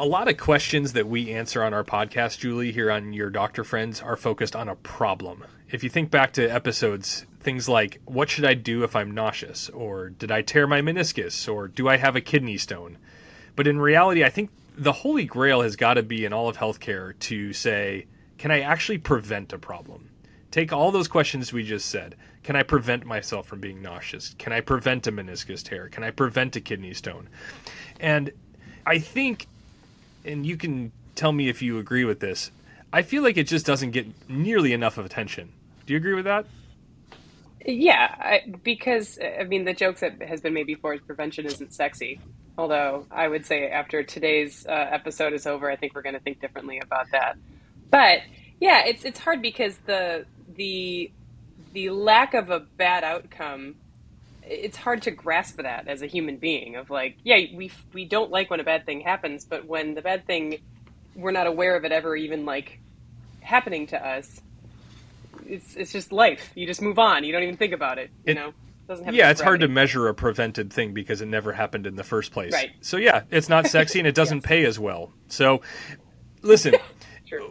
A lot of questions that we answer on our podcast, Julie, here on Your Doctor Friends, are focused on a problem. If you think back to episodes, things like, What should I do if I'm nauseous? Or Did I tear my meniscus? Or Do I have a kidney stone? But in reality, I think the holy grail has got to be in all of healthcare to say, Can I actually prevent a problem? Take all those questions we just said. Can I prevent myself from being nauseous? Can I prevent a meniscus tear? Can I prevent a kidney stone? And I think and you can tell me if you agree with this. I feel like it just doesn't get nearly enough of attention. Do you agree with that? Yeah, I, because I mean the jokes that has been made before is prevention isn't sexy. Although I would say after today's uh, episode is over, I think we're going to think differently about that. But yeah, it's it's hard because the the the lack of a bad outcome it's hard to grasp that as a human being of like yeah we we don't like when a bad thing happens but when the bad thing we're not aware of it ever even like happening to us it's it's just life you just move on you don't even think about it you it, know yeah, it's hard to measure a prevented thing because it never happened in the first place. Right. So yeah, it's not sexy and it doesn't yes. pay as well. So listen,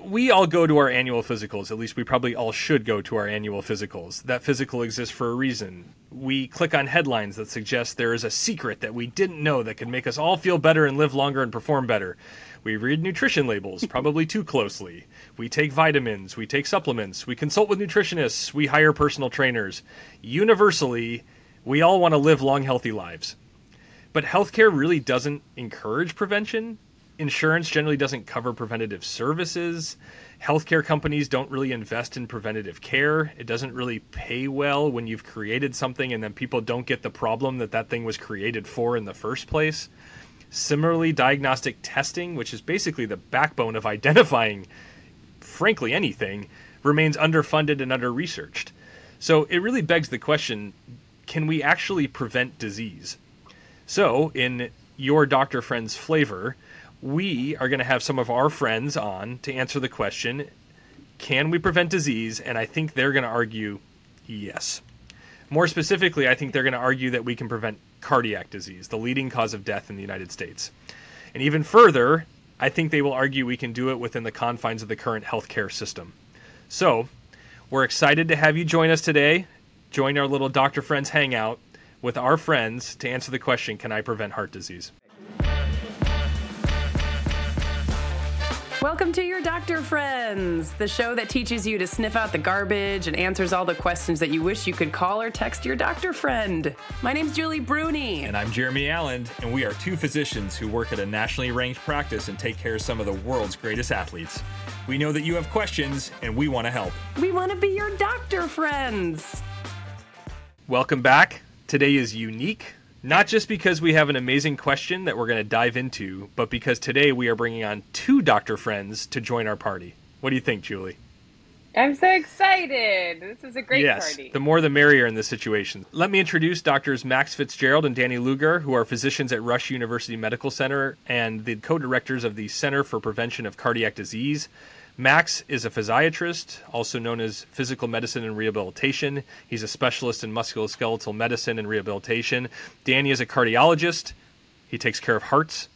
we all go to our annual physicals. At least we probably all should go to our annual physicals. That physical exists for a reason. We click on headlines that suggest there is a secret that we didn't know that can make us all feel better and live longer and perform better. We read nutrition labels, probably too closely. We take vitamins, we take supplements, we consult with nutritionists, we hire personal trainers. Universally, we all want to live long, healthy lives. But healthcare really doesn't encourage prevention insurance generally doesn't cover preventative services. Healthcare companies don't really invest in preventative care. It doesn't really pay well when you've created something and then people don't get the problem that that thing was created for in the first place. Similarly, diagnostic testing, which is basically the backbone of identifying, frankly, anything, remains underfunded and under researched. So it really begs the question can we actually prevent disease? So, in your doctor friend's flavor, we are going to have some of our friends on to answer the question can we prevent disease? And I think they're going to argue yes. More specifically, I think they're going to argue that we can prevent cardiac disease, the leading cause of death in the United States. And even further, I think they will argue we can do it within the confines of the current healthcare system. So, we're excited to have you join us today. Join our little doctor friends hangout with our friends to answer the question Can I prevent heart disease? Welcome to your Doctor Friends, the show that teaches you to sniff out the garbage and answers all the questions that you wish you could call or text your doctor friend. My name's Julie Bruene. And I'm Jeremy Alland, and we are two physicians who work at a nationally ranked practice and take care of some of the world's greatest athletes. We know that you have questions, and we want to help. We want to be your doctor friends. Welcome back. Today is unique not just because we have an amazing question that we're going to dive into, but because today we are bringing on two doctor friends to join our party. What do you think, Julie? I'm so excited. This is a great yes, party. The more the merrier in this situation. Let me introduce doctors Max Fitzgerald and Danny Luger, who are physicians at Rush University Medical Center and the co directors of the Center for Prevention of Cardiac Disease. Max is a physiatrist, also known as physical medicine and rehabilitation. He's a specialist in musculoskeletal medicine and rehabilitation. Danny is a cardiologist. He takes care of hearts.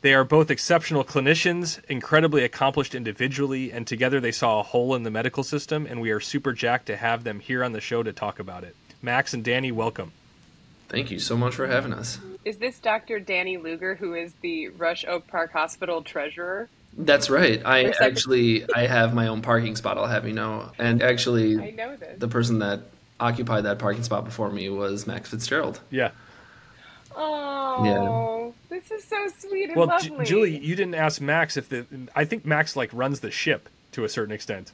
They are both exceptional clinicians, incredibly accomplished individually, and together they saw a hole in the medical system, and we are super jacked to have them here on the show to talk about it. Max and Danny, welcome. Thank you so much for having us. Is this Dr. Danny Luger, who is the Rush Oak Park Hospital treasurer? That's right. I actually I have my own parking spot. I'll have you know. And actually, I know this. the person that occupied that parking spot before me was Max Fitzgerald. Yeah. Oh, yeah. this is so sweet and well, lovely. J- Julie, you didn't ask Max if the. I think Max like runs the ship to a certain extent.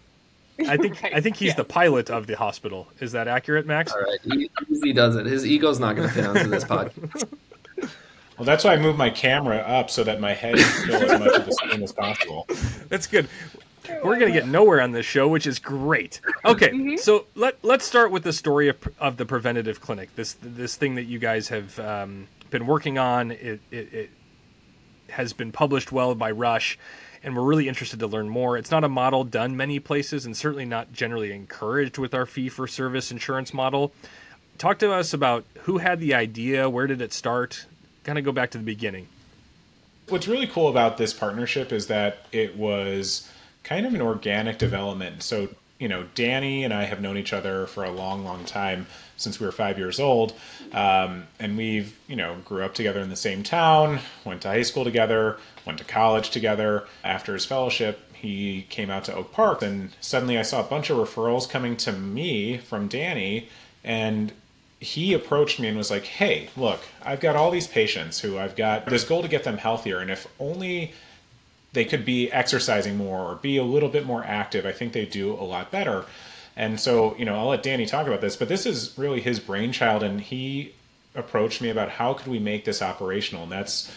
I think right. I think he's yes. the pilot of the hospital. Is that accurate, Max? All right, he, he does it. His ego's not going to fit onto this podcast. Well, that's why I moved my camera up so that my head is still as much of the screen as possible. That's good. We're going to get nowhere on this show, which is great. Okay, mm-hmm. so let let's start with the story of, of the preventative clinic. This this thing that you guys have um, been working on. It, it, it has been published well by Rush, and we're really interested to learn more. It's not a model done many places, and certainly not generally encouraged with our fee for service insurance model. Talk to us about who had the idea, where did it start, kind of go back to the beginning. What's really cool about this partnership is that it was kind of an organic development. So, you know, Danny and I have known each other for a long, long time since we were five years old. Um, and we've, you know, grew up together in the same town, went to high school together, went to college together. After his fellowship, he came out to Oak Park, and suddenly I saw a bunch of referrals coming to me from Danny. And he approached me and was like, Hey, look, I've got all these patients who I've got this goal to get them healthier. And if only they could be exercising more or be a little bit more active, I think they do a lot better. And so, you know, I'll let Danny talk about this, but this is really his brainchild, and he approached me about how could we make this operational, and that's,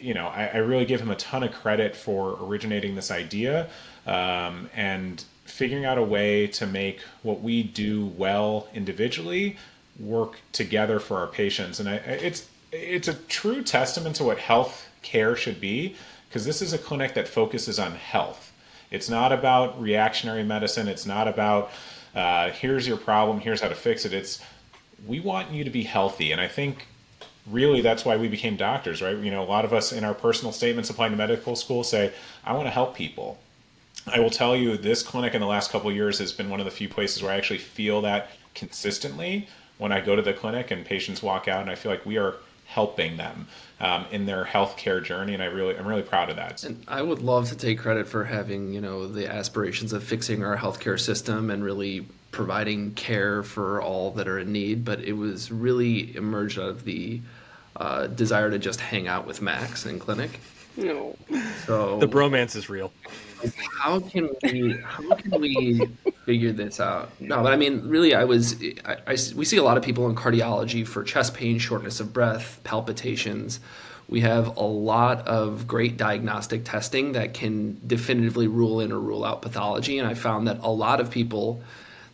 you know, I, I really give him a ton of credit for originating this idea um, and figuring out a way to make what we do well individually work together for our patients, and I, it's it's a true testament to what health care should be because this is a clinic that focuses on health. It's not about reactionary medicine. It's not about uh, here's your problem, here's how to fix it. It's we want you to be healthy, and I think really that's why we became doctors, right? You know, a lot of us in our personal statements applying to medical school say, I want to help people. I will tell you, this clinic in the last couple years has been one of the few places where I actually feel that consistently when I go to the clinic and patients walk out, and I feel like we are helping them um, in their healthcare journey, and I really, I'm really proud of that. And I would love to take credit for having, you know, the aspirations of fixing our healthcare system and really providing care for all that are in need. But it was really emerged out of the uh, desire to just hang out with Max in clinic. No. So The bromance is real. How can we how can we figure this out? No but i mean really i was I, I- we see a lot of people in cardiology for chest pain shortness of breath palpitations. We have a lot of great diagnostic testing that can definitively rule in or rule out pathology and i found that a lot of people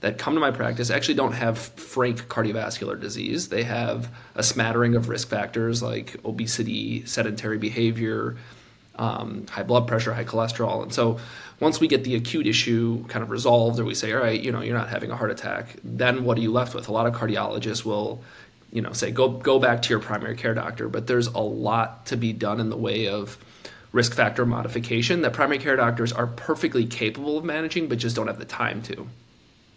that come to my practice actually don't have frank cardiovascular disease. They have a smattering of risk factors like obesity sedentary behavior um, high blood pressure, high cholesterol. And so once we get the acute issue kind of resolved, or we say, all right, you know, you're not having a heart attack, then what are you left with? A lot of cardiologists will, you know, say, go go back to your primary care doctor. But there's a lot to be done in the way of risk factor modification that primary care doctors are perfectly capable of managing, but just don't have the time to.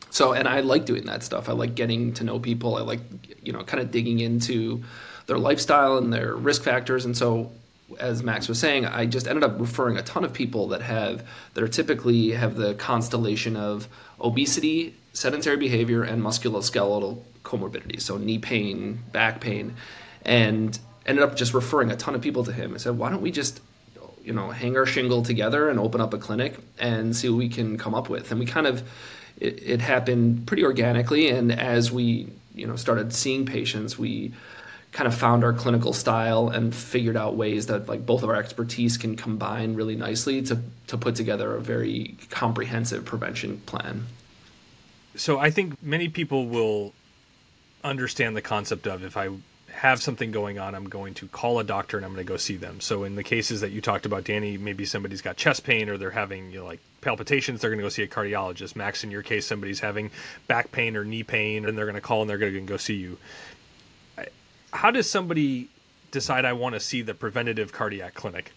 So, and I like doing that stuff. I like getting to know people. I like, you know, kind of digging into their lifestyle and their risk factors. And so, as Max was saying, I just ended up referring a ton of people that have that are typically have the constellation of obesity, sedentary behavior, and musculoskeletal comorbidities. So knee pain, back pain, and ended up just referring a ton of people to him. I said, why don't we just you know hang our shingle together and open up a clinic and see what we can come up with and we kind of it, it happened pretty organically and as we you know started seeing patients we kind of found our clinical style and figured out ways that like both of our expertise can combine really nicely to to put together a very comprehensive prevention plan So I think many people will understand the concept of if I have something going on, I'm going to call a doctor and I'm going to go see them. So in the cases that you talked about, Danny, maybe somebody's got chest pain or they're having you know, like palpitations, they're going to go see a cardiologist. Max, in your case, somebody's having back pain or knee pain, and they're going to call and they're going to go see you. How does somebody decide I want to see the preventative cardiac clinic?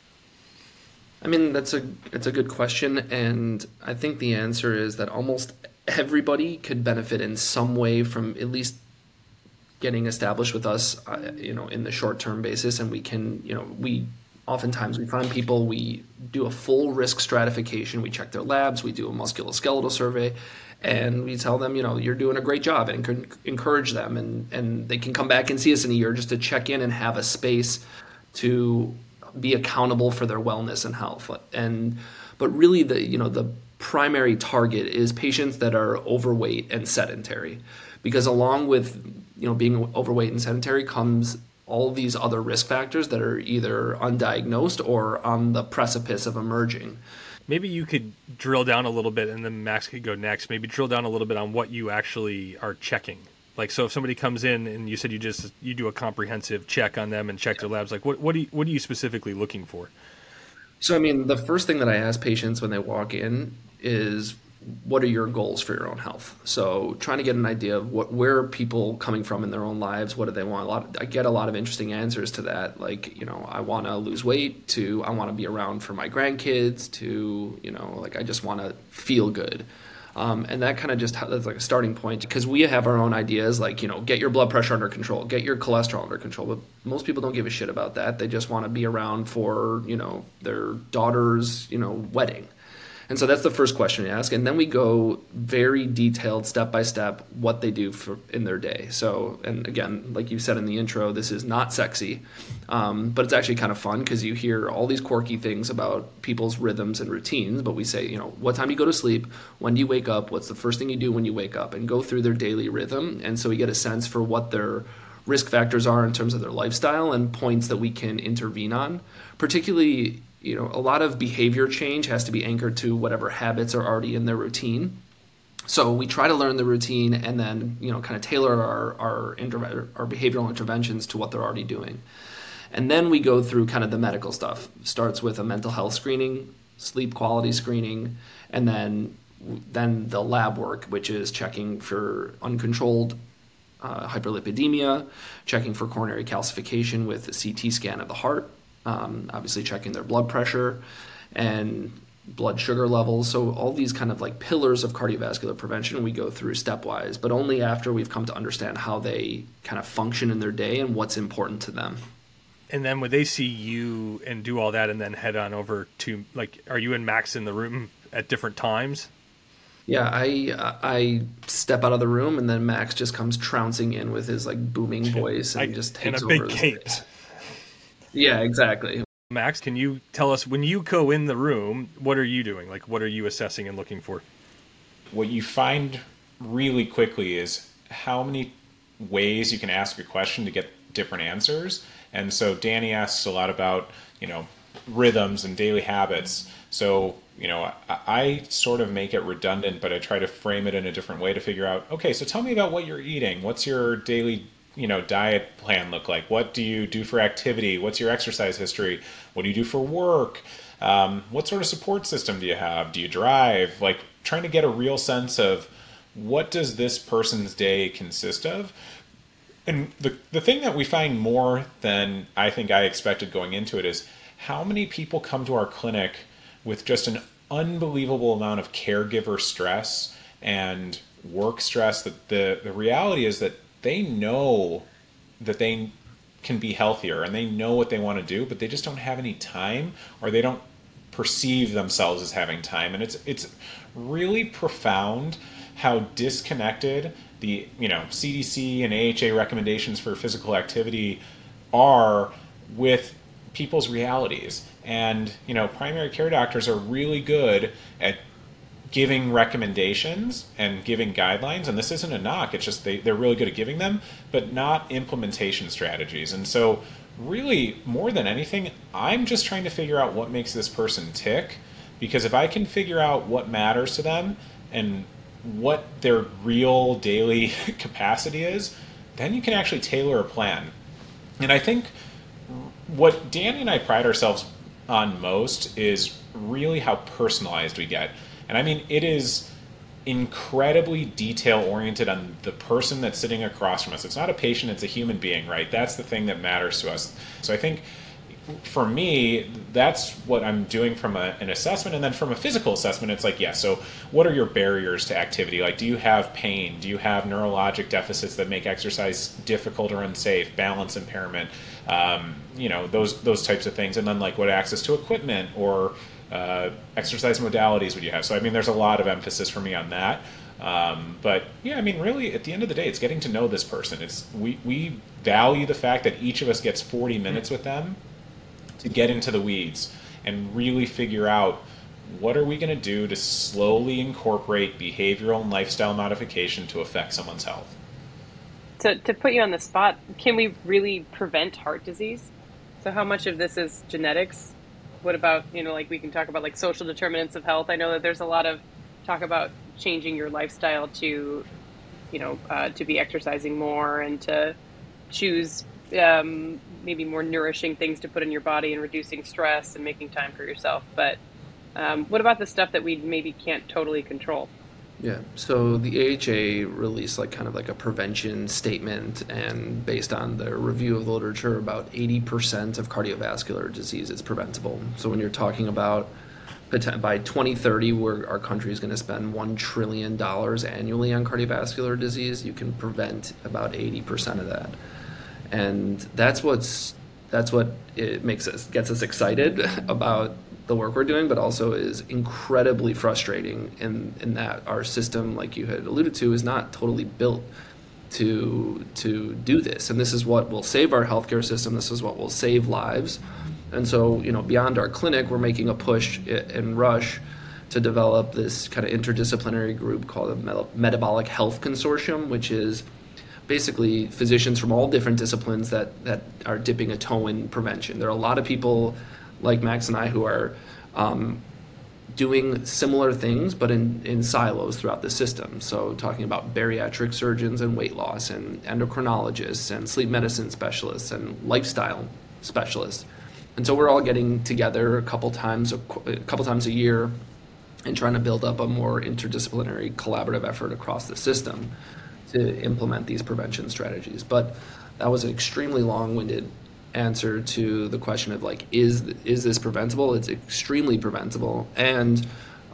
I mean, that's a it's a good question, and I think the answer is that almost everybody could benefit in some way from at least getting established with us, uh, you know, in the short term basis, and we can, you know, we oftentimes we find people, we do a full risk stratification, we check their labs, we do a musculoskeletal survey, and we tell them, you know, you're doing a great job, and encourage them, and and they can come back and see us in a year just to check in and have a space to be accountable for their wellness and health. And but really the you know the primary target is patients that are overweight and sedentary. Because along with you know being overweight and sedentary comes all these other risk factors that are either undiagnosed or on the precipice of emerging Maybe you could drill down a little bit, and then Max could go next. Maybe drill down a little bit on what you actually are checking. Like, so if somebody comes in and you said you just you do a comprehensive check on them and check their labs, like what what do you, what are you specifically looking for? So, I mean, the first thing that I ask patients when they walk in is what are your goals for your own health? So trying to get an idea of what where are people coming from in their own lives. What do they want? A lot. Of, I get a lot of interesting answers to that. Like you know, I want to lose weight. To I want to be around for my grandkids. To you know, like I just want to feel good. Um, and that kind of just that's like a starting point because we have our own ideas like you know get your blood pressure under control get your cholesterol under control but most people don't give a shit about that they just want to be around for you know their daughter's you know wedding and so that's the first question we ask. And then we go very detailed, step by step, what they do for, in their day. So, and again, like you said in the intro, this is not sexy, um, but it's actually kind of fun because you hear all these quirky things about people's rhythms and routines. But we say, you know, what time do you go to sleep? When do you wake up? What's the first thing you do when you wake up? And go through their daily rhythm. And so we get a sense for what their risk factors are in terms of their lifestyle and points that we can intervene on, particularly you know, a lot of behavior change has to be anchored to whatever habits are already in their routine. So we try to learn the routine and then, you know, kind of tailor our our, our behavioral interventions to what they're already doing. And then we go through kind of the medical stuff. Starts with a mental health screening, sleep quality screening, and then then the lab work, which is checking for uncontrolled uh, hyperlipidemia, checking for coronary calcification with a CT scan of the heart, um, obviously checking their blood pressure and blood sugar levels. So all these kind of like pillars of cardiovascular prevention we go through stepwise, but only after we've come to understand how they kind of function in their day and what's important to them. And then when they see you and do all that and then head on over to like are you and Max in the room at different times? Yeah, I I step out of the room and then Max just comes trouncing in with his like booming voice and I, just takes and a over big cape. Yeah, exactly. Max, can you tell us when you go in the room, what are you doing? Like, what are you assessing and looking for? What you find really quickly is how many ways you can ask a question to get different answers. And so Danny asks a lot about, you know, rhythms and daily habits. So, you know, I, I, sort of make it redundant, but I try to frame it in a different way to figure out, okay, so tell me about what you're eating. What's your daily you know diet plan look like? What do you do for activity? What's your exercise history? What do you do for work? Um, what sort of support system do you have? Do you drive? Like trying to get a real sense of what does this person's day consist of? And the the thing that we find more than I think I expected going into it is how many people come to our clinic with just an unbelievable amount of caregiver stress and work stress that the the reality is that they know that they can be healthier and they know what they want to do, but they just don't have any time or they don't perceive themselves as having time. And it's it's really profound how disconnected the you know CDC and AHA recommendations for physical activity are with people's realities. And you know, primary care doctors are really good at giving recommendations and giving guidelines and this isn't a knock it's just they, they're really good at giving them but not implementation strategies. And so really more than anything i'm just trying to figure out what makes this person tick because if i can figure out what matters to them and what their real daily capacity is then you can actually tailor a plan. And i think what danny and i pride ourselves on most is really how personalized we get and I mean, it is incredibly detail oriented on the person that's sitting across from us. It's not a patient, it's a human being, right? That's the thing that matters to us. So I think for me, that's what I'm doing from a, an assessment. And then from a physical assessment, it's like, yeah, so what are your barriers to activity? Like, do you have pain? Do you have neurologic deficits that make exercise difficult or unsafe? Balance impairment? Um, you know, those, those types of things. And then, like, what access to equipment or uh, exercise modalities would you have? So I mean, there's a lot of emphasis for me on that. Um, but yeah, I mean, really, at the end of the day, it's getting to know this person. It's we we value the fact that each of us gets 40 minutes with them to get into the weeds and really figure out what are we going to do to slowly incorporate behavioral and lifestyle modification to affect someone's health. To, to put you on the spot, can we really prevent heart disease? So, how much of this is genetics what about you know like we can talk about like social determinants of health i know that there's a lot of talk about changing your lifestyle to you know uh, to be exercising more and to choose um, maybe more nourishing things to put in your body and reducing stress and making time for yourself but Um, what about the stuff that we maybe can't totally control? Yeah. So the AHA released like kind of like a prevention statement, and based on their review of the literature, about 80% of cardiovascular disease is preventable. So when you're talking about by 2030, where our country is going to spend one trillion dollars annually on cardiovascular disease, you can prevent about 80% of that, and that's what's that's what it makes us gets us excited about the work we're doing, but also is incredibly frustrating in, in that our system, like you had alluded to, is not totally built to to do this. And this is what will save our healthcare system. This is what will save lives. And so, you know, beyond our clinic, we're making a push in Rush to develop this kind of interdisciplinary group called the Metabolic Health Consortium, which is basically physicians from all different disciplines that, that are dipping a toe in prevention. There are a lot of people like Max and I who are um, doing similar things, but in, in silos throughout the system. So, talking about bariatric surgeons and weight loss, and endocrinologists, and sleep medicine specialists, and lifestyle specialists. And so, we're all getting together a couple times a, a couple times a year and trying to build up a more interdisciplinary collaborative effort across the system to implement these prevention strategies. But that was an extremely long-winded answer to the question of like is is this preventable? It's extremely preventable. And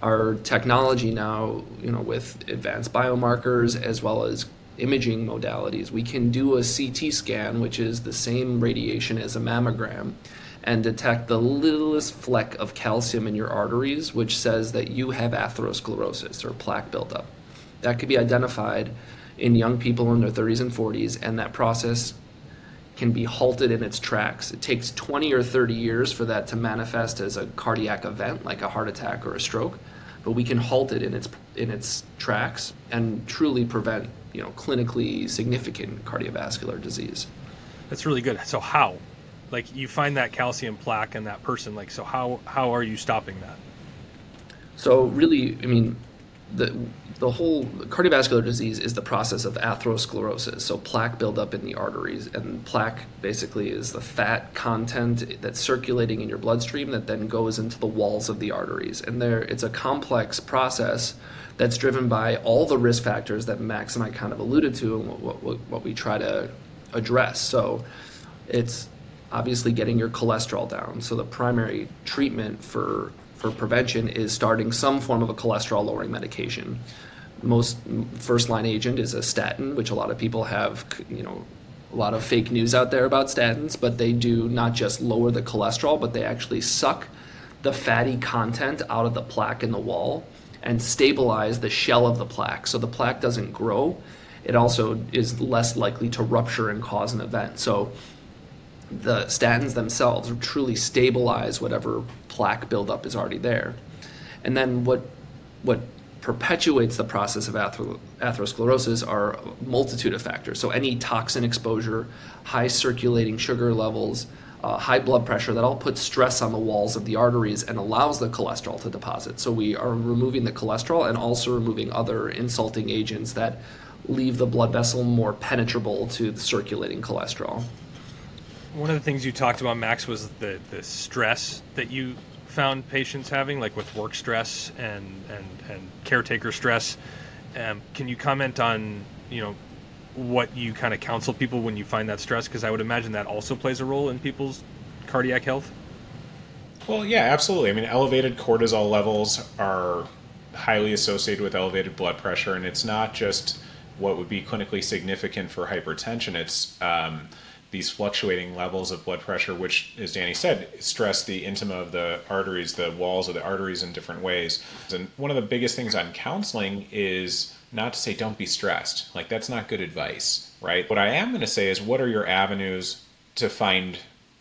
our technology now you know with advanced biomarkers as well as imaging modalities we can do a CT scan which is the same radiation as a mammogram and detect the littlest fleck of calcium in your arteries which says that you have atherosclerosis or plaque buildup. That could be identified in young people in their 30s and 40s and that process can be halted in its tracks. It takes 20 or 30 years for that to manifest as a cardiac event, like a heart attack or a stroke, but we can halt it in its in its tracks and truly prevent, you know, clinically significant cardiovascular disease. That's really good. So how? Like you find that calcium plaque in that person, like so how how are you stopping that? So really, I mean, the the whole cardiovascular disease is the process of atherosclerosis, so plaque buildup in the arteries, and plaque basically is the fat content that's circulating in your bloodstream that then goes into the walls of the arteries. And there, it's a complex process that's driven by all the risk factors that Max and I kind of alluded to, and what, what, what we try to address. So, it's obviously getting your cholesterol down. So the primary treatment for for prevention is starting some form of a cholesterol lowering medication most first line agent is a statin, which a lot of people have, you know, a lot of fake news out there about statins, but they do not just lower the cholesterol, but they actually suck the fatty content out of the plaque in the wall and stabilize the shell of the plaque so the plaque doesn't grow. It also is less likely to rupture and cause an event. So the statins themselves truly stabilize whatever plaque buildup is already there. And then what what perpetuates the process of atherosclerosis are a multitude of factors. So, any toxin exposure, high circulating sugar levels, uh, high blood pressure, that all puts stress on the walls of the arteries and allows the cholesterol to deposit. So, we are removing the cholesterol and also removing other insulting agents that leave the blood vessel more penetrable to the circulating cholesterol. One of the things you talked about, Max, was the, the stress that you found patients having, like with work stress and and, and caretaker stress. Um, can you comment on you know what you kind of counsel people when you find that stress? Because I would imagine that also plays a role in people's cardiac health. Well, yeah, absolutely. I mean, elevated cortisol levels are highly associated with elevated blood pressure, and it's not just what would be clinically significant for hypertension. It's um, these fluctuating levels of blood pressure, which, as Danny said, stress the intima of the arteries, the walls of the arteries in different ways. And one of the biggest things on counseling is not to say don't be stressed. Like, that's not good advice, right? What I am going to say is what are your avenues to find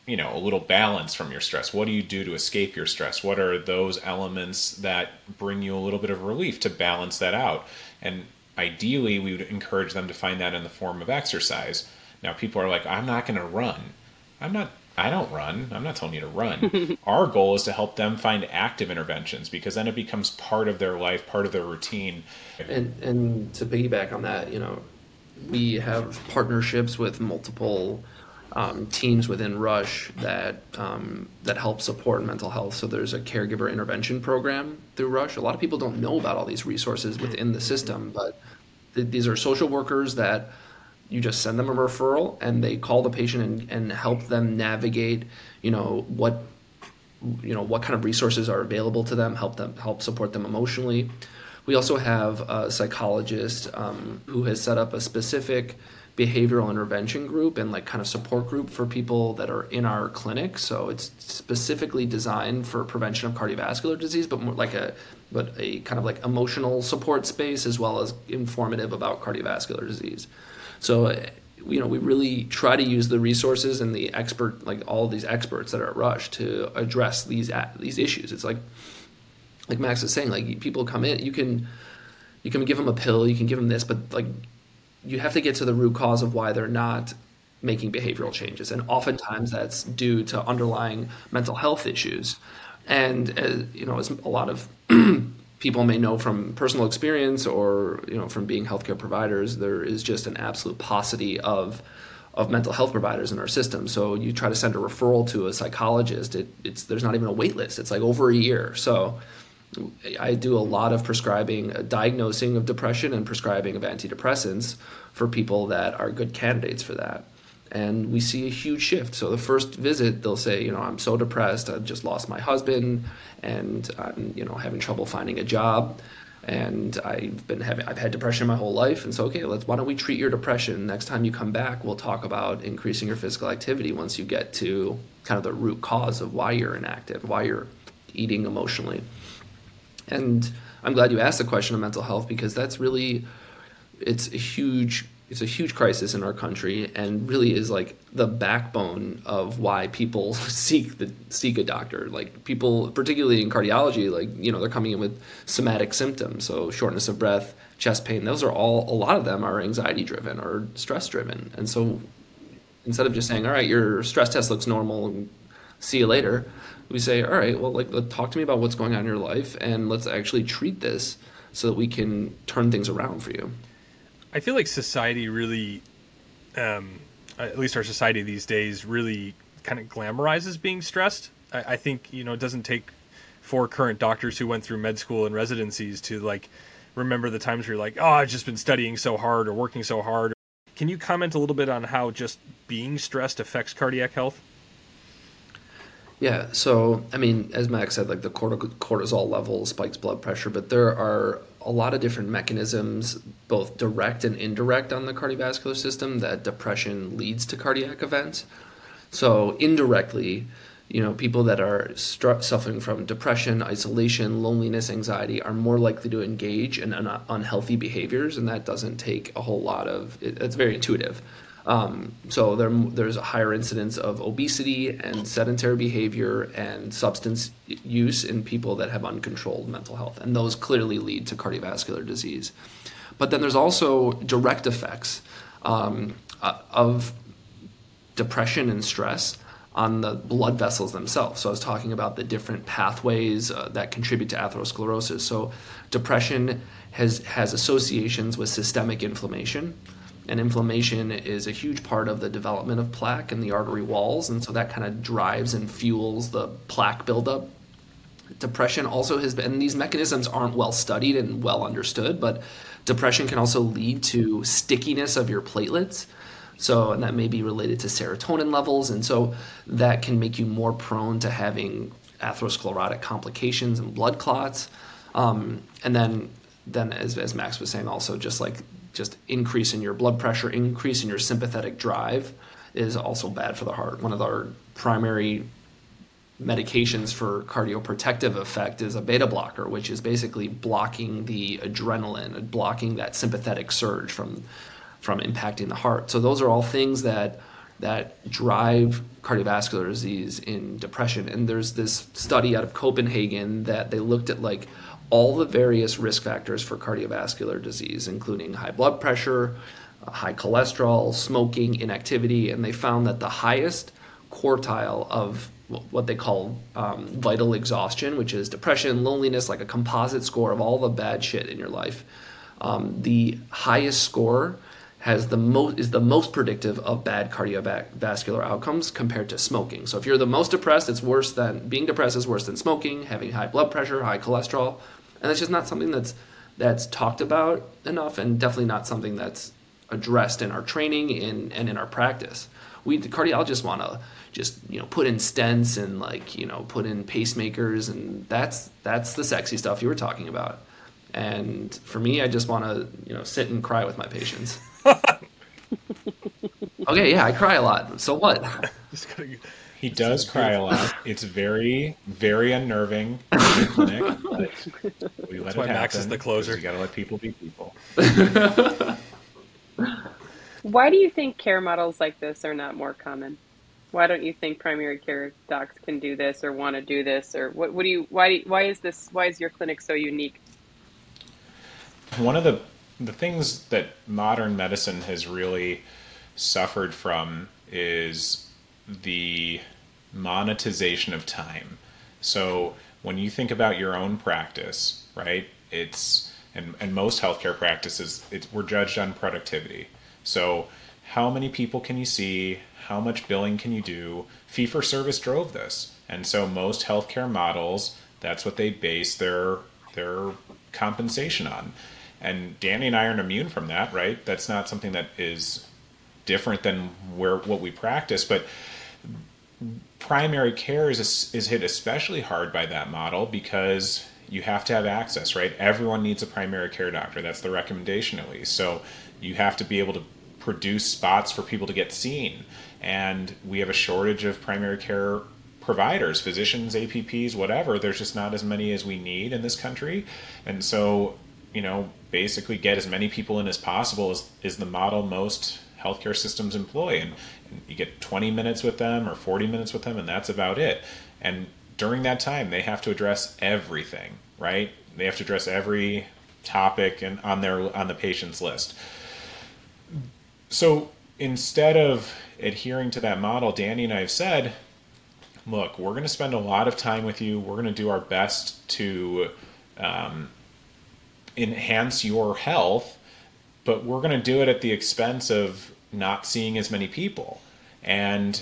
you know a little balance from your stress what do you do to escape your stress what are those elements that bring you a little bit of relief to balance that out and ideally we would encourage them to find that in the form of exercise now people are like, I'm not going to run. I'm not. I don't run. I'm not telling you to run. Our goal is to help them find active interventions because then it becomes part of their life, part of their routine. And and to piggyback on that, you know, we have partnerships with multiple um, teams within Rush that um, that help support mental health. So there's a caregiver intervention program through Rush. A lot of people don't know about all these resources within the system, but th- these are social workers that you just send them a referral and they call the patient and, and help them navigate, you know, what you know what kind of resources are available to them, help them help support them emotionally. We also have a psychologist um, who has set up a specific behavioral intervention group and like kind of support group for people that are in our clinic. So it's specifically designed for prevention of cardiovascular disease, but more like a but a kind of like emotional support space as well as informative about cardiovascular disease. So you know we really try to use the resources and the expert like all these experts that are at Rush to address these these issues. It's like like Max is saying, like people come in, you can you can give them a pill, you can give them this, but like you have to get to the root cause of why they're not making behavioral changes. And oftentimes that's due to underlying mental health issues. And, uh, you know, as a lot of people may know from personal experience or, you know, from being healthcare providers, there is just an absolute paucity of, of mental health providers in our system. So you try to send a referral to a psychologist, it, it's, there's not even a wait list. It's like over a year. So I do a lot of prescribing, uh, diagnosing of depression and prescribing of antidepressants for people that are good candidates for that. And we see a huge shift. So the first visit, they'll say, you know, I'm so depressed. I've just lost my husband, and I'm, you know, having trouble finding a job, and I've been having, I've had depression my whole life. And so, okay, let's why don't we treat your depression? Next time you come back, we'll talk about increasing your physical activity once you get to kind of the root cause of why you're inactive, why you're eating emotionally. And I'm glad you asked the question of mental health because that's really it's a huge it's a huge crisis in our country and really is like the backbone of why people seek the seek a doctor like people particularly in cardiology like you know they're coming in with somatic symptoms so shortness of breath chest pain those are all a lot of them are anxiety driven or stress driven and so instead of just saying all right your stress test looks normal and see you later we say, all right, well, like, talk to me about what's going on in your life, and let's actually treat this so that we can turn things around for you. I feel like society really, um, at least our society these days, really kind of glamorizes being stressed. I, I think you know it doesn't take four current doctors who went through med school and residencies to like remember the times where you're like, oh, I've just been studying so hard or working so hard. Can you comment a little bit on how just being stressed affects cardiac health? Yeah, so I mean, as Max said, like the cortisol level spikes blood pressure, but there are a lot of different mechanisms, both direct and indirect, on the cardiovascular system that depression leads to cardiac events. So indirectly, you know, people that are suffering from depression, isolation, loneliness, anxiety are more likely to engage in un- unhealthy behaviors, and that doesn't take a whole lot of. It, it's very intuitive. Um, so there, there's a higher incidence of obesity and sedentary behavior and substance use in people that have uncontrolled mental health, and those clearly lead to cardiovascular disease. But then there's also direct effects um, uh, of depression and stress on the blood vessels themselves. So I was talking about the different pathways uh, that contribute to atherosclerosis. So depression has has associations with systemic inflammation and inflammation is a huge part of the development of plaque in the artery walls and so that kind of drives and fuels the plaque buildup. Depression also has been and these mechanisms aren't well studied and well understood but depression can also lead to stickiness of your platelets. So and that may be related to serotonin levels and so that can make you more prone to having atherosclerotic complications and blood clots. Um, and then then as, as max was saying also just like just increase in your blood pressure, increase in your sympathetic drive is also bad for the heart. One of our primary medications for cardioprotective effect is a beta blocker, which is basically blocking the adrenaline, and blocking that sympathetic surge from from impacting the heart. So those are all things that that drive cardiovascular disease in depression. And there's this study out of Copenhagen that they looked at like all the various risk factors for cardiovascular disease, including high blood pressure, uh, high cholesterol, smoking, inactivity, and they found that the highest quartile of what they call um, vital exhaustion, which is depression, loneliness, like a composite score of all the bad shit in your life. Um, the highest score has the most is the most predictive of bad cardiovascular outcomes compared to smoking. So if you're the most depressed, it's worse than being depressed is worse than smoking, having high blood pressure, high cholesterol, and that's just not something that's that's talked about enough, and definitely not something that's addressed in our training in, and in our practice. We the cardiologists want to just you know put in stents and like you know put in pacemakers, and that's that's the sexy stuff you were talking about. And for me, I just want to you know sit and cry with my patients. okay, yeah, I cry a lot. So what? He does cry a lot. It's very, very unnerving clinic, but we let That's it why happen. Max is the closer. You got to let people be people. Why do you think care models like this are not more common? Why don't you think primary care docs can do this or want to do this or what? What do you? Why? Why is this? Why is your clinic so unique? One of the the things that modern medicine has really suffered from is the monetization of time. So when you think about your own practice, right? It's and, and most healthcare practices, it's, we're judged on productivity. So how many people can you see? How much billing can you do? Fee for service drove this, and so most healthcare models, that's what they base their their compensation on. And Danny and I aren't immune from that, right? That's not something that is different than where what we practice, but primary care is is hit especially hard by that model because you have to have access, right? Everyone needs a primary care doctor. That's the recommendation at least. So you have to be able to produce spots for people to get seen. And we have a shortage of primary care providers, physicians, APPs, whatever. There's just not as many as we need in this country. And so, you know, basically get as many people in as possible is, is the model most healthcare systems employ. And, and you get 20 minutes with them or 40 minutes with them, and that's about it. And during that time, they have to address everything, right? They have to address every topic and on their on the patient's list. So instead of adhering to that model, Danny and I have said, look, we're going to spend a lot of time with you. We're going to do our best to um, enhance your health, but we're going to do it at the expense of not seeing as many people. And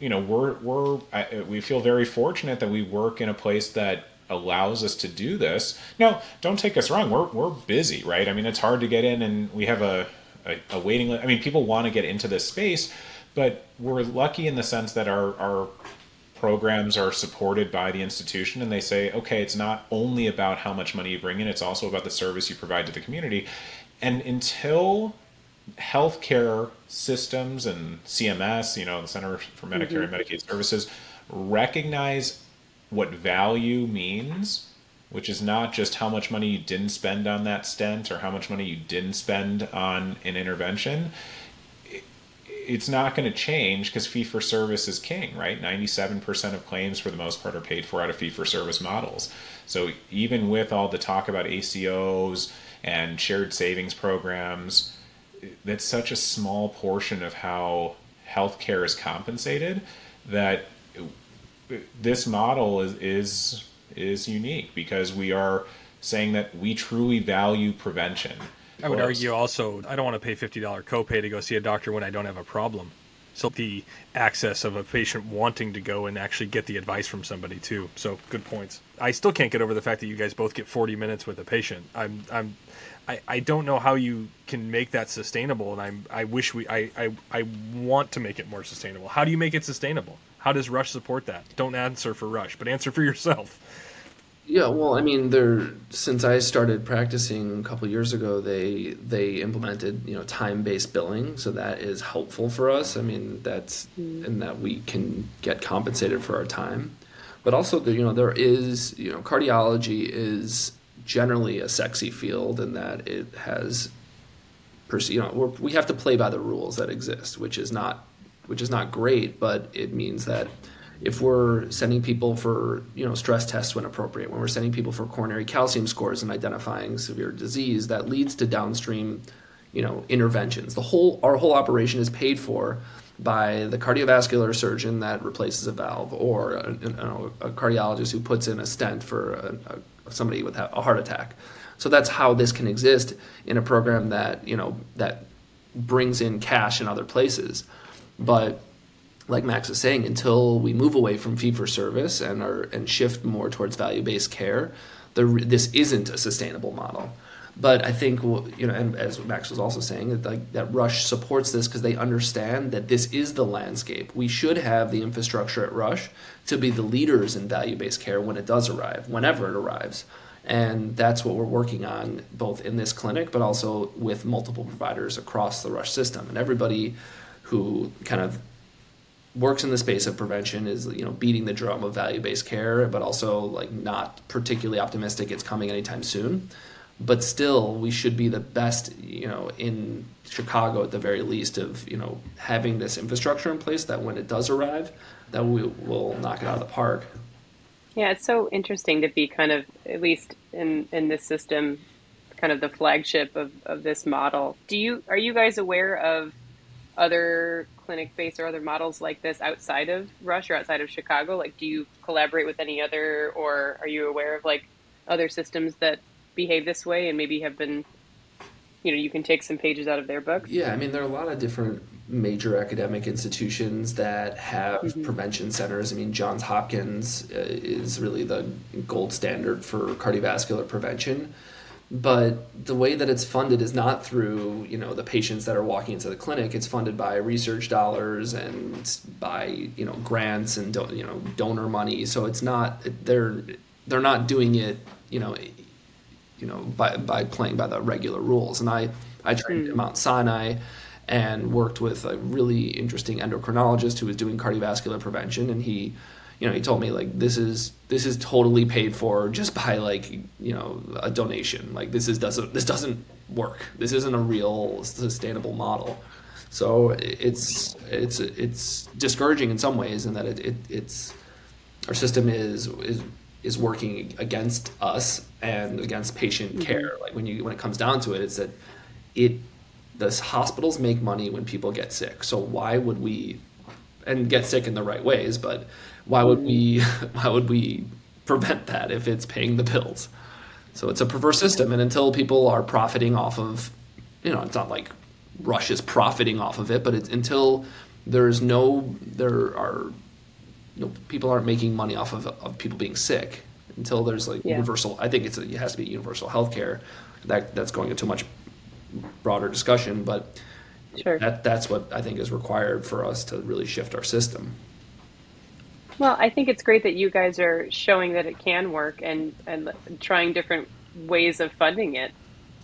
you know, we're we're I, we feel very fortunate that we work in a place that allows us to do this. Now, don't take us wrong. We're we're busy, right? I mean, it's hard to get in, and we have a a, a waiting list. I mean, people want to get into this space, but we're lucky in the sense that our our programs are supported by the institution and they say okay it's not only about how much money you bring in it's also about the service you provide to the community and until healthcare systems and CMS, you know, the Center for Medicare mm-hmm. and Medicaid Services, recognize what value means, which is not just how much money you didn't spend on that stent or how much money you didn't spend on an intervention. It's not going to change because fee for service is king, right? 97% of claims, for the most part, are paid for out of fee for service models. So even with all the talk about ACOs and shared savings programs, that's such a small portion of how healthcare is compensated that this model is is is unique because we are saying that we truly value prevention. I would argue also I don't want to pay fifty dollar copay to go see a doctor when I don't have a problem. So the access of a patient wanting to go and actually get the advice from somebody too. So good points. I still can't get over the fact that you guys both get forty minutes with a patient. I'm I'm I, I don't know how you can make that sustainable and I'm I wish we I, I I want to make it more sustainable. How do you make it sustainable? How does Rush support that? Don't answer for Rush, but answer for yourself. Yeah, well, I mean, there since I started practicing a couple years ago, they they implemented you know time based billing, so that is helpful for us. I mean, that's and that we can get compensated for our time, but also the, you know there is you know cardiology is generally a sexy field in that it has, you know, we have to play by the rules that exist, which is not, which is not great, but it means that if we're sending people for you know stress tests when appropriate, when we're sending people for coronary calcium scores and identifying severe disease, that leads to downstream, you know, interventions. The whole our whole operation is paid for by the cardiovascular surgeon that replaces a valve, or uh, a, a, a cardiologist who puts in a stent for a, somebody with a heart attack. So that's how this can exist in a program that you know that brings in cash in other places. But like Max is saying, until we move away from fee for service and are and shift more towards value based care, the, this isn't a sustainable model. But I think you know, and as Max was also saying, that like that Rush supports this because they understand that this is the landscape. We should have the infrastructure at Rush to be the leaders in value based care when it does arrive, whenever it arrives. And that's what we're working on both in this clinic, but also with multiple providers across the Rush system. And everybody who kind of works in the space of prevention is you know beating the drum of value-based care but also like not particularly optimistic it's coming anytime soon but still we should be the best you know in chicago at the very least of you know having this infrastructure in place that when it does arrive that we will knock it out of the park yeah it's so interesting to be kind of at least in in this system kind of the flagship of, of this model do you are you guys aware of other clinic based or other models like this outside of Rush or outside of Chicago? Like, do you collaborate with any other, or are you aware of like other systems that behave this way and maybe have been, you know, you can take some pages out of their books? Yeah, I mean, there are a lot of different major academic institutions that have mm-hmm. prevention centers. I mean, Johns Hopkins uh, is really the gold standard for cardiovascular prevention but the way that it's funded is not through you know the patients that are walking into the clinic it's funded by research dollars and by you know grants and you know donor money so it's not they're they're not doing it you know you know by by playing by the regular rules and i i trained mm. at mount sinai and worked with a really interesting endocrinologist who was doing cardiovascular prevention and he you know, he told me like this is this is totally paid for just by like you know a donation. Like this is doesn't this doesn't work. This isn't a real sustainable model. So it's it's it's discouraging in some ways in that it, it it's our system is is is working against us and against patient mm-hmm. care. Like when you when it comes down to it, it's that it the hospitals make money when people get sick. So why would we and get sick in the right ways, but why would we why would we prevent that if it's paying the bills? So it's a perverse system, and until people are profiting off of, you know, it's not like Rush's profiting off of it, but it's until there's no there are you know, people aren't making money off of, of people being sick until there's like yeah. universal i think it's a, it has to be universal health care that that's going into a much broader discussion but sure. that that's what i think is required for us to really shift our system well, I think it's great that you guys are showing that it can work and, and trying different ways of funding it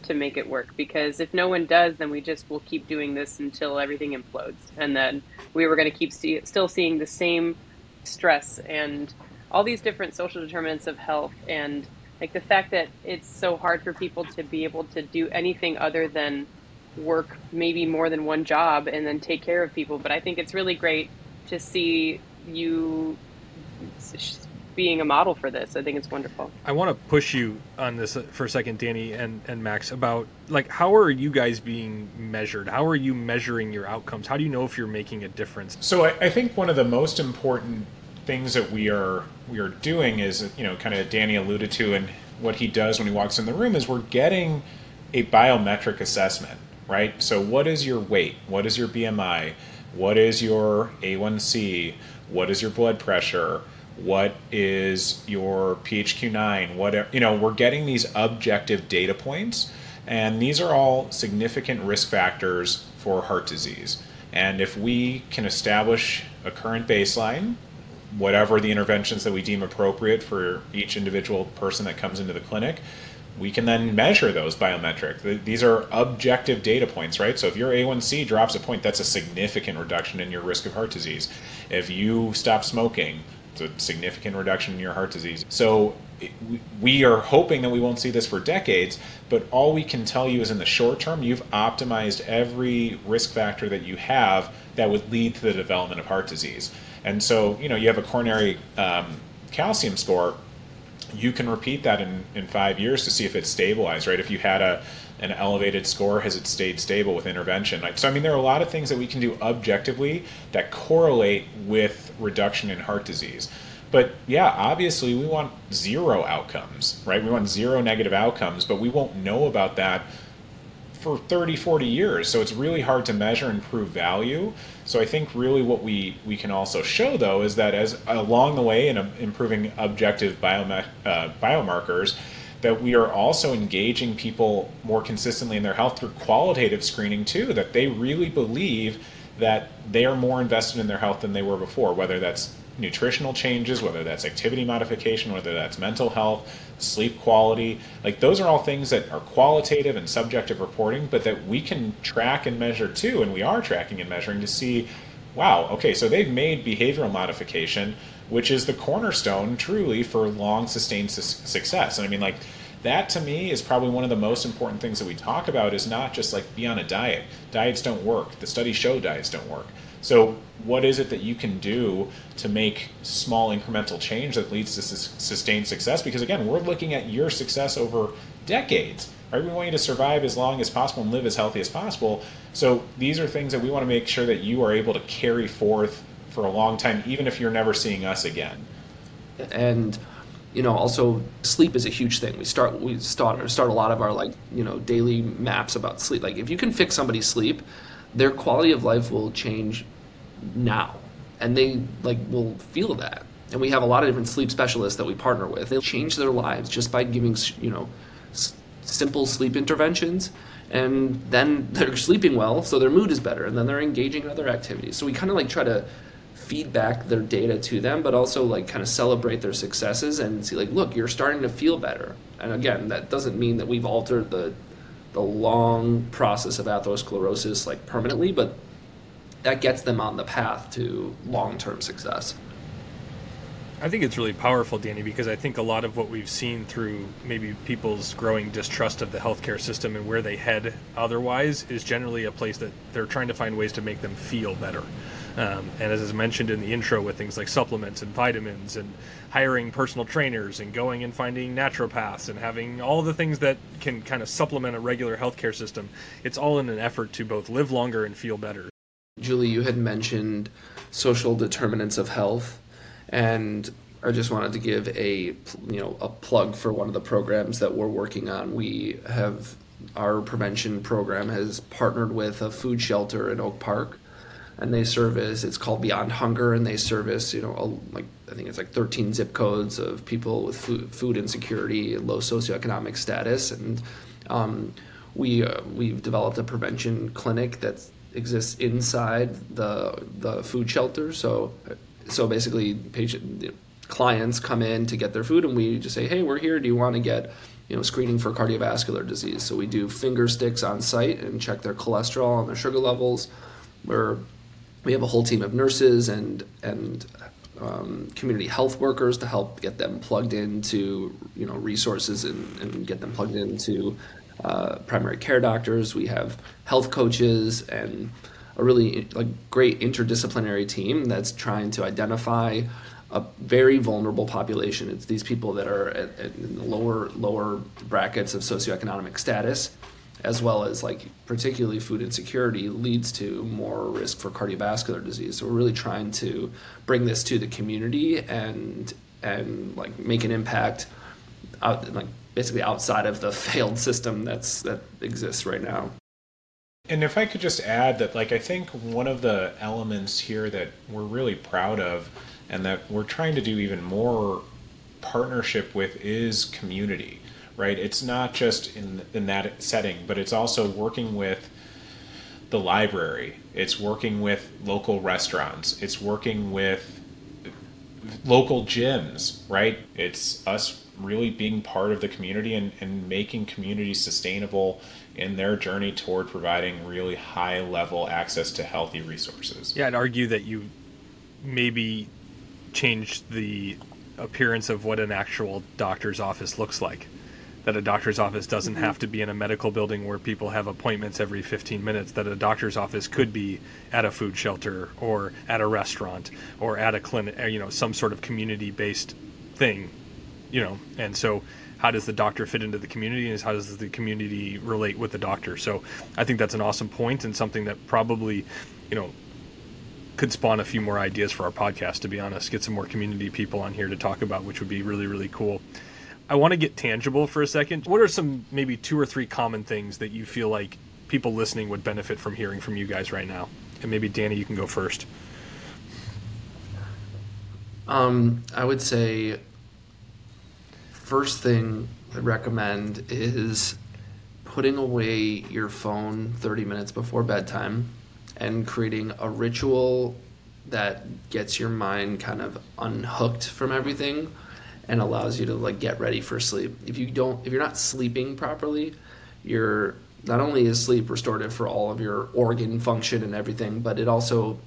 to make it work. Because if no one does, then we just will keep doing this until everything implodes. And then we were going to keep see, still seeing the same stress and all these different social determinants of health. And like the fact that it's so hard for people to be able to do anything other than work maybe more than one job and then take care of people. But I think it's really great to see you being a model for this. I think it's wonderful. I want to push you on this uh, for a second, Danny and, and Max, about like how are you guys being measured? How are you measuring your outcomes? How do you know if you're making a difference? So I, I think one of the most important things that we are we are doing is you know kind of Danny alluded to and what he does when he walks in the room is we're getting a biometric assessment, right? So what is your weight? What is your BMI? What is your A1C? What is your blood pressure? What is your PHQ9? What are, you know, we're getting these objective data points, and these are all significant risk factors for heart disease. And if we can establish a current baseline, whatever the interventions that we deem appropriate for each individual person that comes into the clinic, we can then measure those biometric. These are objective data points, right? So if your A1C drops a point, that's a significant reduction in your risk of heart disease. If you stop smoking, it's a significant reduction in your heart disease. So we are hoping that we won't see this for decades, but all we can tell you is in the short term, you've optimized every risk factor that you have that would lead to the development of heart disease. And so, you know, you have a coronary um, calcium score you can repeat that in, in five years to see if it's stabilized, right? If you had a an elevated score, has it stayed stable with intervention? Like, so, I mean, there are a lot of things that we can do objectively that correlate with reduction in heart disease. But yeah, obviously, we want zero outcomes, right? We want zero negative outcomes, but we won't know about that for 30, 40 years. So it's really hard to measure and prove value. So I think really what we, we can also show though is that as along the way in improving objective biome- uh, biomarkers, that we are also engaging people more consistently in their health through qualitative screening too, that they really believe that they are more invested in their health than they were before, whether that's nutritional changes, whether that's activity modification, whether that's mental health, sleep quality. Like those are all things that are qualitative and subjective reporting, but that we can track and measure too, and we are tracking and measuring to see, wow, okay, so they've made behavioral modification, which is the cornerstone truly for long sustained su- success. And I mean, like that to me is probably one of the most important things that we talk about is not just like be on a diet. Diets don't work. The studies show diets don't work. So, what is it that you can do to make small incremental change that leads to sustained success? Because again, we're looking at your success over decades. We want you to survive as long as possible and live as healthy as possible. So, these are things that we want to make sure that you are able to carry forth for a long time, even if you're never seeing us again. And you know also sleep is a huge thing. We start we start start a lot of our like you know daily maps about sleep. Like if you can fix somebody's sleep their quality of life will change now. And they like will feel that. And we have a lot of different sleep specialists that we partner with. They'll change their lives just by giving you know simple sleep interventions and then they're sleeping well so their mood is better and then they're engaging in other activities so we kind of like try to feedback their data to them but also like kind of celebrate their successes and see like look you're starting to feel better and again that doesn't mean that we've altered the the long process of atherosclerosis like permanently but that gets them on the path to long-term success. I think it's really powerful, Danny, because I think a lot of what we've seen through maybe people's growing distrust of the healthcare system and where they head otherwise is generally a place that they're trying to find ways to make them feel better. Um, and as is mentioned in the intro, with things like supplements and vitamins and hiring personal trainers and going and finding naturopaths and having all the things that can kind of supplement a regular healthcare system, it's all in an effort to both live longer and feel better. Julie, you had mentioned social determinants of health, and I just wanted to give a you know a plug for one of the programs that we're working on. We have our prevention program has partnered with a food shelter in Oak Park, and they service. It's called Beyond Hunger, and they service you know a, like I think it's like 13 zip codes of people with food, food insecurity, low socioeconomic status, and um, we uh, we've developed a prevention clinic that exists inside the the food shelter. So so basically, patient clients come in to get their food, and we just say, hey, we're here. Do you want to get you know screening for cardiovascular disease? So we do finger sticks on site and check their cholesterol and their sugar levels. Where we have a whole team of nurses and and um, community health workers to help get them plugged into you know resources and, and get them plugged into uh, primary care doctors, we have health coaches, and a really like great interdisciplinary team that's trying to identify a very vulnerable population. It's these people that are at, at in the lower lower brackets of socioeconomic status, as well as like particularly food insecurity leads to more risk for cardiovascular disease. So we're really trying to bring this to the community and and like make an impact out like basically outside of the failed system that's that exists right now. And if I could just add that, like, I think one of the elements here that we're really proud of and that we're trying to do even more partnership with is community, right? It's not just in, in that setting, but it's also working with the library, it's working with local restaurants, it's working with local gyms, right? It's us really being part of the community and, and making community sustainable in their journey toward providing really high level access to healthy resources. Yeah, I'd argue that you maybe changed the appearance of what an actual doctor's office looks like. That a doctor's office doesn't mm-hmm. have to be in a medical building where people have appointments every 15 minutes. That a doctor's office could be at a food shelter or at a restaurant or at a clinic, you know, some sort of community based thing you know, and so how does the doctor fit into the community and how does the community relate with the doctor? So I think that's an awesome point and something that probably, you know, could spawn a few more ideas for our podcast, to be honest, get some more community people on here to talk about, which would be really, really cool. I want to get tangible for a second. What are some maybe two or three common things that you feel like people listening would benefit from hearing from you guys right now? And maybe Danny, you can go first. Um, I would say first thing I recommend is putting away your phone 30 minutes before bedtime and creating a ritual that gets your mind kind of unhooked from everything and allows you to like get ready for sleep. If you don't if you're not sleeping properly, you're not only is sleep restorative for all of your organ function and everything, but it also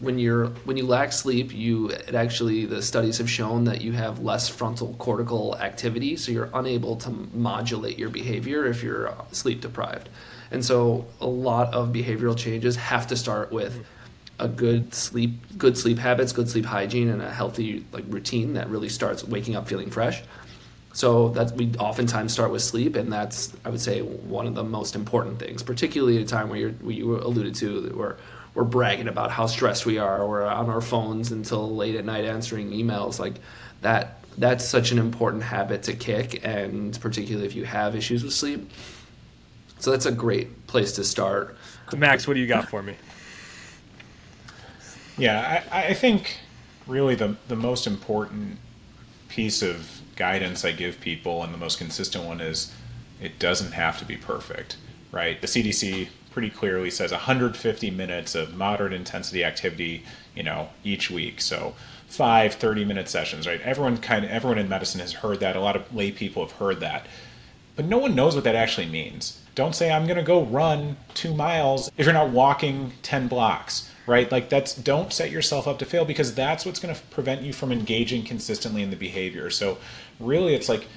when you're when you lack sleep, you it actually the studies have shown that you have less frontal cortical activity, so you're unable to modulate your behavior if you're sleep deprived. And so a lot of behavioral changes have to start with a good sleep good sleep habits, good sleep hygiene and a healthy like routine that really starts waking up feeling fresh. So that we oftentimes start with sleep, and that's I would say one of the most important things, particularly at a time where, you're, where you alluded to where we're bragging about how stressed we are. We're on our phones until late at night answering emails. Like that. That's such an important habit to kick, and particularly if you have issues with sleep. So that's a great place to start. Max, what do you got for me? Yeah, I, I think really the the most important piece of guidance I give people, and the most consistent one is it doesn't have to be perfect, right? The CDC pretty clearly says 150 minutes of moderate intensity activity, you know, each week. So five 30 minute sessions, right? Everyone kind of everyone in medicine has heard that. A lot of lay people have heard that. But no one knows what that actually means. Don't say I'm going to go run 2 miles if you're not walking 10 blocks, right? Like that's don't set yourself up to fail because that's what's going to prevent you from engaging consistently in the behavior. So really it's like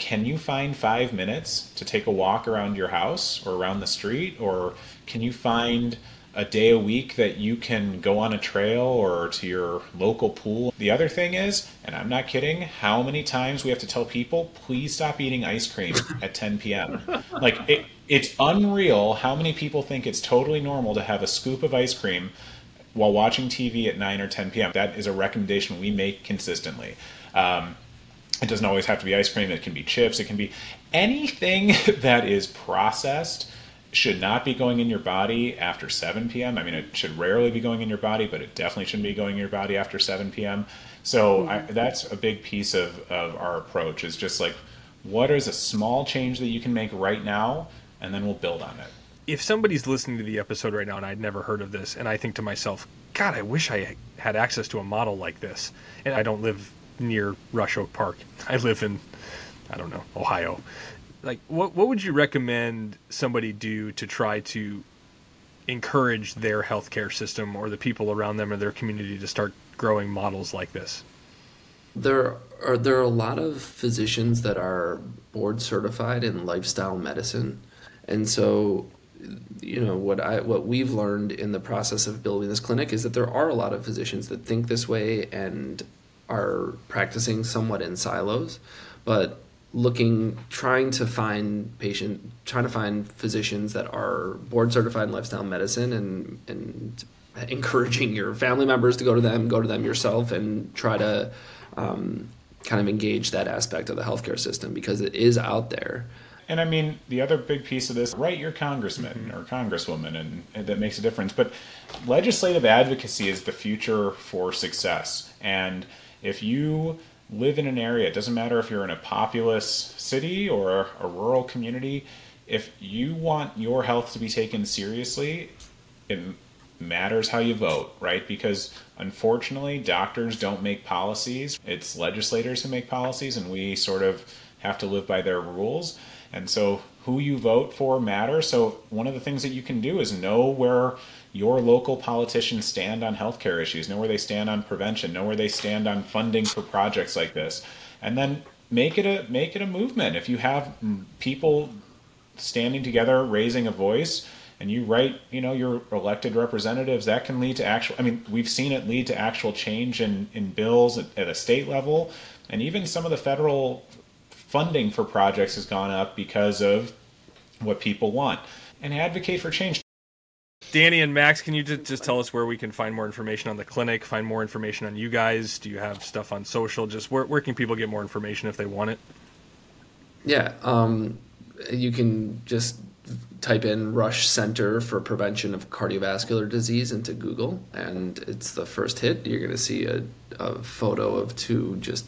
can you find five minutes to take a walk around your house or around the street? Or can you find a day a week that you can go on a trail or to your local pool? The other thing is, and I'm not kidding, how many times we have to tell people, please stop eating ice cream at 10 p.m. Like, it, it's unreal how many people think it's totally normal to have a scoop of ice cream while watching TV at 9 or 10 p.m. That is a recommendation we make consistently. Um, it doesn't always have to be ice cream, it can be chips, it can be anything that is processed should not be going in your body after 7 p.m. I mean, it should rarely be going in your body, but it definitely shouldn't be going in your body after 7 p.m. So I, mm-hmm. that's a big piece of, of our approach is just like, what is a small change that you can make right now, and then we'll build on it. If somebody's listening to the episode right now and I'd never heard of this, and I think to myself, God, I wish I had access to a model like this, and I don't live near Rush Oak Park. I live in, I don't know, Ohio. Like, what what would you recommend somebody do to try to encourage their healthcare system or the people around them or their community to start growing models like this? There are there are a lot of physicians that are board certified in lifestyle medicine, and so you know what I what we've learned in the process of building this clinic is that there are a lot of physicians that think this way and are practicing somewhat in silos, but looking trying to find patient trying to find physicians that are board certified in lifestyle medicine and and encouraging your family members to go to them go to them yourself and try to um, kind of engage that aspect of the healthcare system because it is out there and I mean, the other big piece of this, write your congressman or congresswoman, and, and, that makes a difference. But legislative advocacy is the future for success. And if you live in an area, it doesn't matter if you're in a populous city or a rural community, if you want your health to be taken seriously, it matters how you vote, right? Because unfortunately, doctors don't make policies. It's legislators who make policies, and we sort of have to live by their rules. And so, who you vote for matters. So, one of the things that you can do is know where your local politicians stand on healthcare issues, know where they stand on prevention, know where they stand on funding for projects like this, and then make it a make it a movement. If you have people standing together, raising a voice, and you write, you know, your elected representatives, that can lead to actual. I mean, we've seen it lead to actual change in in bills at, at a state level, and even some of the federal funding for projects has gone up because of what people want. And advocate for change. Danny and Max, can you just, tell us where we can find more information on the clinic, find more information on you guys? Do you have stuff on social? Just where, where can people get more information if they want it? Yeah, um, you can just type in Rush Center for Prevention of Cardiovascular Disease into Google, and it's the first hit. You're going to see a, a photo of two just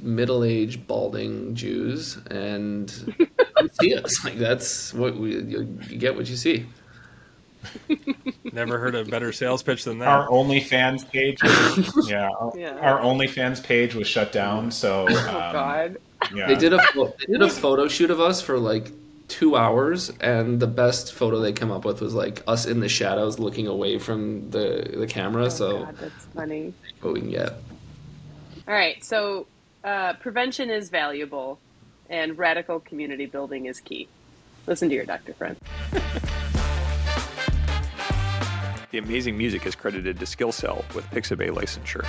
middle-aged balding Jews, and see us like that's what we you get what you see. Never heard a better sales pitch than that. Our OnlyFans page, was, yeah, our, Yeah. our OnlyFans page was shut down. So, um, Oh God. yeah, They did a they did a photo shoot of us for like two hours, and the best photo they came up with was like us in the shadows looking away from the the camera. Oh, so God, that's funny. what we can get. All right, so uh, prevention is valuable, and radical community building is key. Listen to your doctor friend. The amazing music is credited to SkillCell with Pixabay licensure.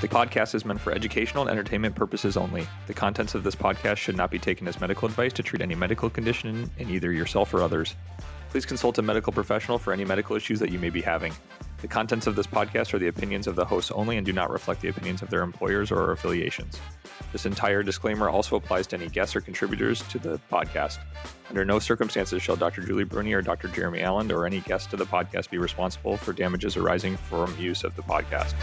The podcast is meant for educational and entertainment purposes only. The contents of this podcast should not be taken as medical advice to treat any medical condition in either yourself or others. Please consult a medical professional for any medical issues that you may be having. The contents of this podcast are the opinions of the hosts only and do not reflect the opinions of their employers or affiliations. This entire disclaimer also applies to any guests or contributors to the podcast. Under no circumstances shall Dr. Julie Bruene or Dr. Jeremy Alland or any guest to the podcast be responsible for damages arising from use of the podcast.